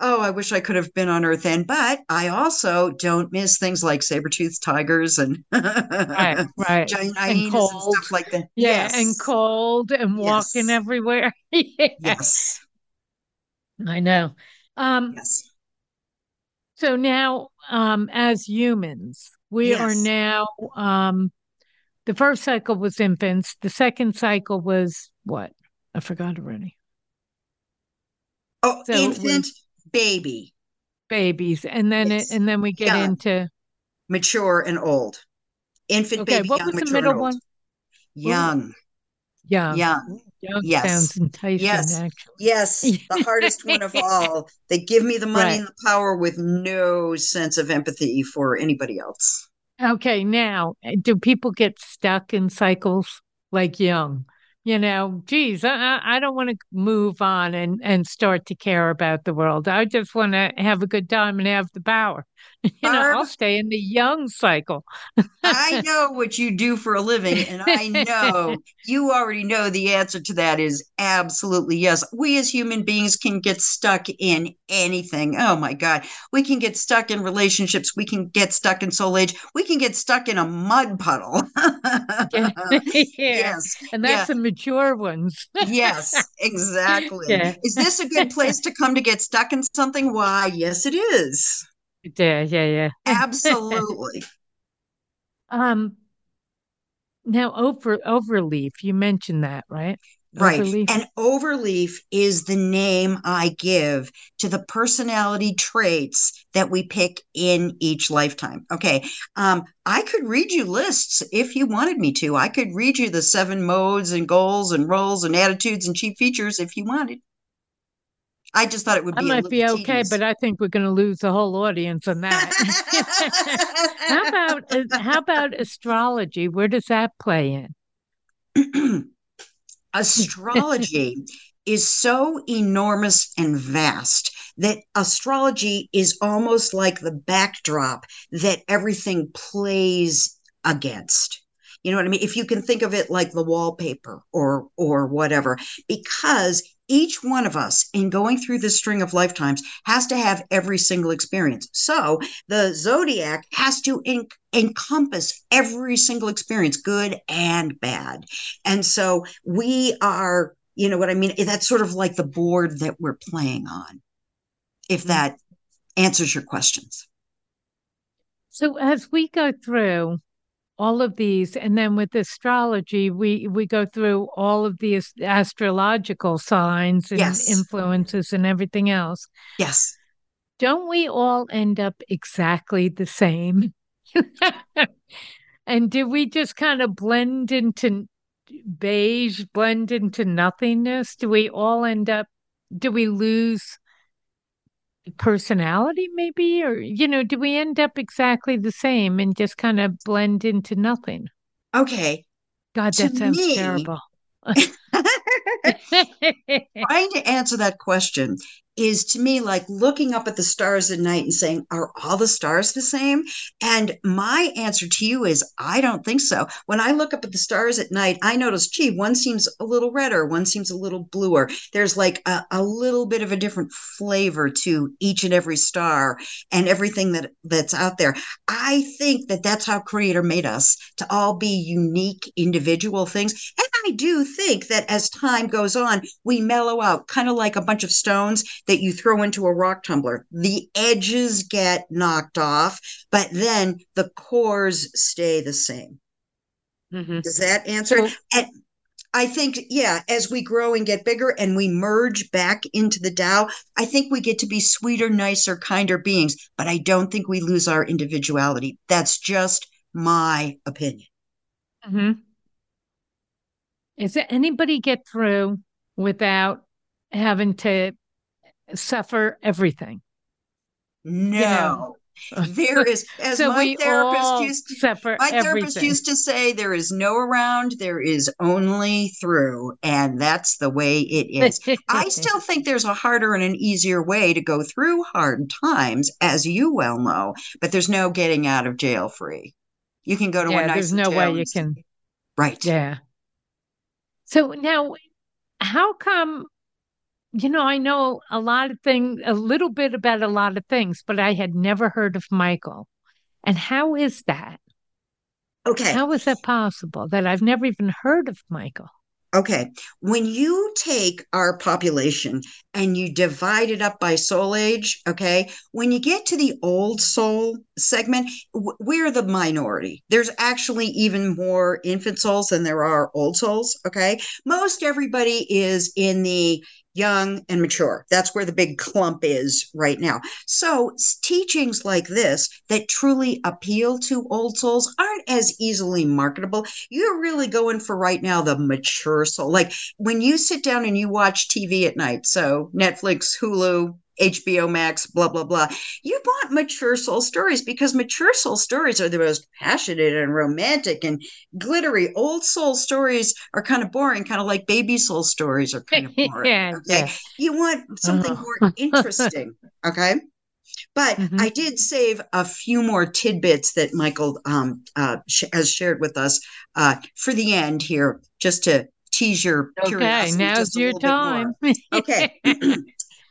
Speaker 2: oh, I wish I could have been on Earth then. But I also don't miss things like saber-toothed tigers and
Speaker 1: right, right.
Speaker 2: giant hyenas and, cold. and stuff like that.
Speaker 1: Yeah, yes. and cold and walking everywhere.
Speaker 2: yeah. Yes.
Speaker 1: I know. Um,
Speaker 2: yes.
Speaker 1: So now, um, as humans, we yes. are now. Um, the first cycle was infants. The second cycle was what? I forgot already.
Speaker 2: Oh, so infant, baby,
Speaker 1: babies, and then it, and then we get young, into
Speaker 2: mature and old. Infant, okay, baby,
Speaker 1: what
Speaker 2: young,
Speaker 1: was the middle one?
Speaker 2: Young.
Speaker 1: Young.
Speaker 2: Young.
Speaker 1: Young yes. sounds enticing,
Speaker 2: yes.
Speaker 1: actually.
Speaker 2: Yes. The hardest one of all. They give me the money right. and the power with no sense of empathy for anybody else.
Speaker 1: Okay. Now, do people get stuck in cycles like young? You know, geez, I, I don't want to move on and, and start to care about the world. I just want to have a good time and have the power. You know, I'll stay in the young cycle.
Speaker 2: I know what you do for a living, and I know you already know the answer to that is absolutely yes. We as human beings can get stuck in anything. Oh my God. We can get stuck in relationships. We can get stuck in soul age. We can get stuck in a mud puddle.
Speaker 1: yeah. Yes. And that's yeah. the mature ones.
Speaker 2: yes, exactly. Yeah. Is this a good place to come to get stuck in something? Why, yes, it is.
Speaker 1: Yeah, yeah, yeah.
Speaker 2: Absolutely.
Speaker 1: um now over overleaf, you mentioned that, right?
Speaker 2: Right. Overleaf. And overleaf is the name I give to the personality traits that we pick in each lifetime. Okay. Um, I could read you lists if you wanted me to. I could read you the seven modes and goals and roles and attitudes and chief features if you wanted. I just thought it would be.
Speaker 1: I might be okay, but I think we're going to lose the whole audience on that. how about how about astrology? Where does that play
Speaker 2: in? astrology is so enormous and vast that astrology is almost like the backdrop that everything plays against you know what i mean if you can think of it like the wallpaper or or whatever because each one of us in going through this string of lifetimes has to have every single experience. So the zodiac has to en- encompass every single experience, good and bad. And so we are, you know what I mean? That's sort of like the board that we're playing on, if that answers your questions.
Speaker 1: So as we go through, all of these and then with astrology we we go through all of these astrological signs and yes. influences and everything else.
Speaker 2: Yes.
Speaker 1: Don't we all end up exactly the same? And do we just kind of blend into beige blend into nothingness? Do we all end up do we lose personality maybe? Or you know do we end up exactly the same and just kind of blend into nothing?
Speaker 2: Okay.
Speaker 1: God that to sounds me, terrible.
Speaker 2: Trying to answer that question is to me like looking up at the stars at night and saying, Are all the stars the same? And my answer to you is, I don't think so. When I look up at the stars at night, I notice, gee, one seems a little redder, one seems a little bluer. There's like a, a little bit of a different flavor to each and every star and everything that that's out there. I think that that's how Creator made us to all be unique individual things. And I do think that as time goes on, we mellow out, kind of like a bunch of stones that you throw into a rock tumbler. The edges get knocked off, but then the cores stay the same. Mm-hmm. Does that answer? And I think, yeah, as we grow and get bigger and we merge back into the Tao, I think we get to be sweeter, nicer, kinder beings, but I don't think we lose our individuality. That's just my opinion.
Speaker 1: Mm-hmm. Is there anybody get through without having to suffer everything.
Speaker 2: No. There is, as so my therapist used to, suffer my therapist used to say, there is no around, there is only through, and that's the way it is. I still think there's a harder and an easier way to go through hard times, as you well know, but there's no getting out of jail free. You can go to
Speaker 1: yeah,
Speaker 2: a
Speaker 1: nice. There's no way you can.
Speaker 2: Right.
Speaker 1: Yeah. So now, how come you know, I know a lot of things, a little bit about a lot of things, but I had never heard of Michael. And how is that?
Speaker 2: Okay.
Speaker 1: How is that possible that I've never even heard of Michael?
Speaker 2: Okay. When you take our population and you divide it up by soul age, okay, when you get to the old soul segment, we're the minority. There's actually even more infant souls than there are old souls, okay? Most everybody is in the young and mature. That's where the big clump is right now. So, teachings like this that truly appeal to old souls aren't as easily marketable. You're really going for right now the mature soul. Like when you sit down and you watch TV at night, so Netflix, Hulu, HBO Max, blah, blah, blah. You want mature soul stories because mature soul stories are the most passionate and romantic and glittery. Old soul stories are kind of boring, kind of like baby soul stories are kind of boring. yeah, okay. Yeah. You want something uh-huh. more interesting. Okay. But mm-hmm. I did save a few more tidbits that Michael um, uh, sh- has shared with us uh, for the end here, just to tease your okay, curiosity.
Speaker 1: Okay, now's your time.
Speaker 2: okay.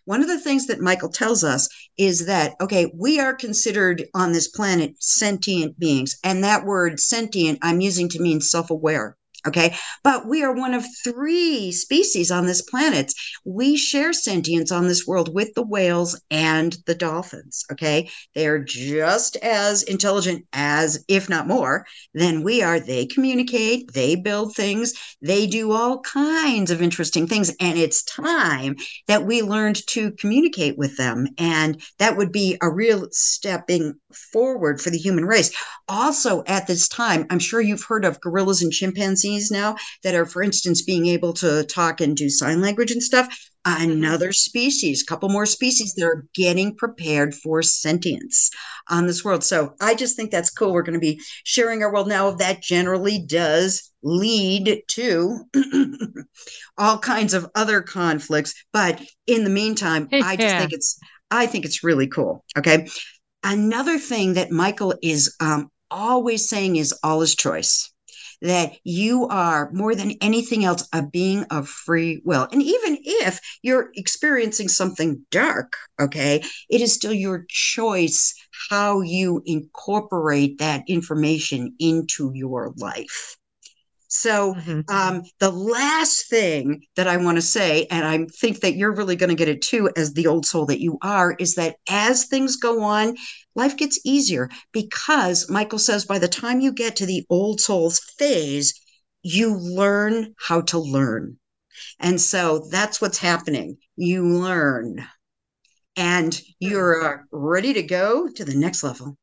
Speaker 2: One of the things that Michael tells us is that, okay, we are considered on this planet sentient beings. And that word sentient, I'm using to mean self aware. Okay. But we are one of three species on this planet. We share sentience on this world with the whales and the dolphins. Okay. They're just as intelligent as, if not more, than we are. They communicate, they build things, they do all kinds of interesting things. And it's time that we learned to communicate with them. And that would be a real stepping forward for the human race. Also, at this time, I'm sure you've heard of gorillas and chimpanzees now that are, for instance, being able to talk and do sign language and stuff. Mm-hmm. Another species, a couple more species that are getting prepared for sentience on this world. So I just think that's cool. We're going to be sharing our world now. That generally does lead to all kinds of other conflicts. But in the meantime, I just think it's I think it's really cool. Okay. Another thing that Michael is um, always saying is all is choice. That you are more than anything else a being of free will. And even if you're experiencing something dark, okay, it is still your choice how you incorporate that information into your life. So, mm-hmm. um, the last thing that I want to say, and I think that you're really going to get it too, as the old soul that you are, is that as things go on, life gets easier because Michael says by the time you get to the old soul's phase, you learn how to learn. And so that's what's happening. You learn and you're uh, ready to go to the next level.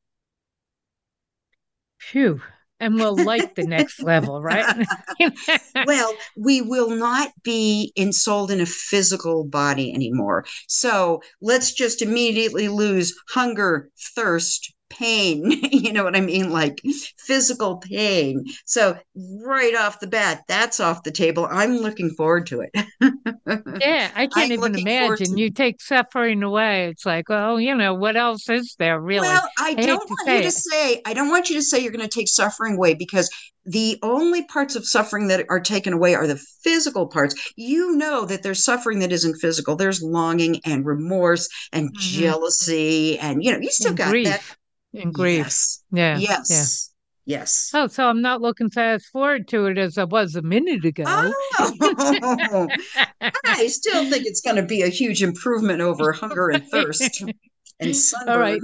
Speaker 1: Phew and we'll like the next level, right?
Speaker 2: well, we will not be ensouled in a physical body anymore. So let's just immediately lose hunger, thirst, pain. you know what I mean? Like physical pain. So, right off the bat, that's off the table. I'm looking forward to it.
Speaker 1: yeah, I can't I'm even imagine. To... You take suffering away. It's like, well, you know, what else is there really?
Speaker 2: Well, I, I don't want you to it. say, I don't want you to say you're going to take suffering away because the only parts of suffering that are taken away are the physical parts. You know that there's suffering that isn't physical. There's longing and remorse and mm-hmm. jealousy, and you know, you still and got grief. that
Speaker 1: in grief.
Speaker 2: Yes.
Speaker 1: Yeah.
Speaker 2: Yes. Yeah. Yes.
Speaker 1: Oh, so I'm not looking fast forward to it as I was a minute ago.
Speaker 2: Oh, I still think it's going to be a huge improvement over hunger and thirst and sunburn. All right.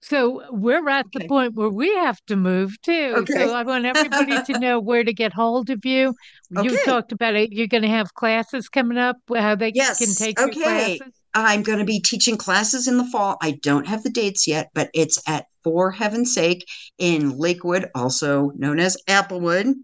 Speaker 1: So we're at okay. the point where we have to move too. Okay. So I want everybody to know where to get hold of you. Okay. You talked about it. You're going to have classes coming up. How they yes. can take okay. your classes.
Speaker 2: I'm going to be teaching classes in the fall. I don't have the dates yet, but it's at For Heaven's Sake in Lakewood, also known as Applewood,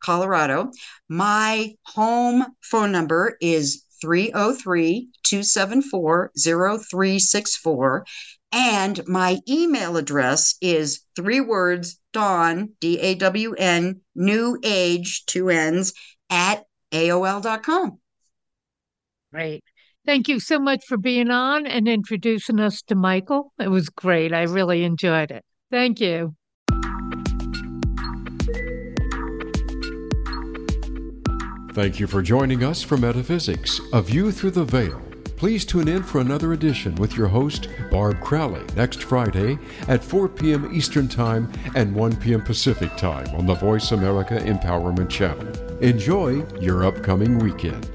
Speaker 2: Colorado. My home phone number is 303 274 0364. And my email address is three words Dawn, D A W N, new age, two N's, at AOL.com.
Speaker 1: Great. Thank you so much for being on and introducing us to Michael. It was great. I really enjoyed it. Thank you.
Speaker 4: Thank you for joining us for Metaphysics, A View Through the Veil. Please tune in for another edition with your host, Barb Crowley, next Friday at 4 p.m. Eastern Time and 1 p.m. Pacific Time on the Voice America Empowerment Channel. Enjoy your upcoming weekend.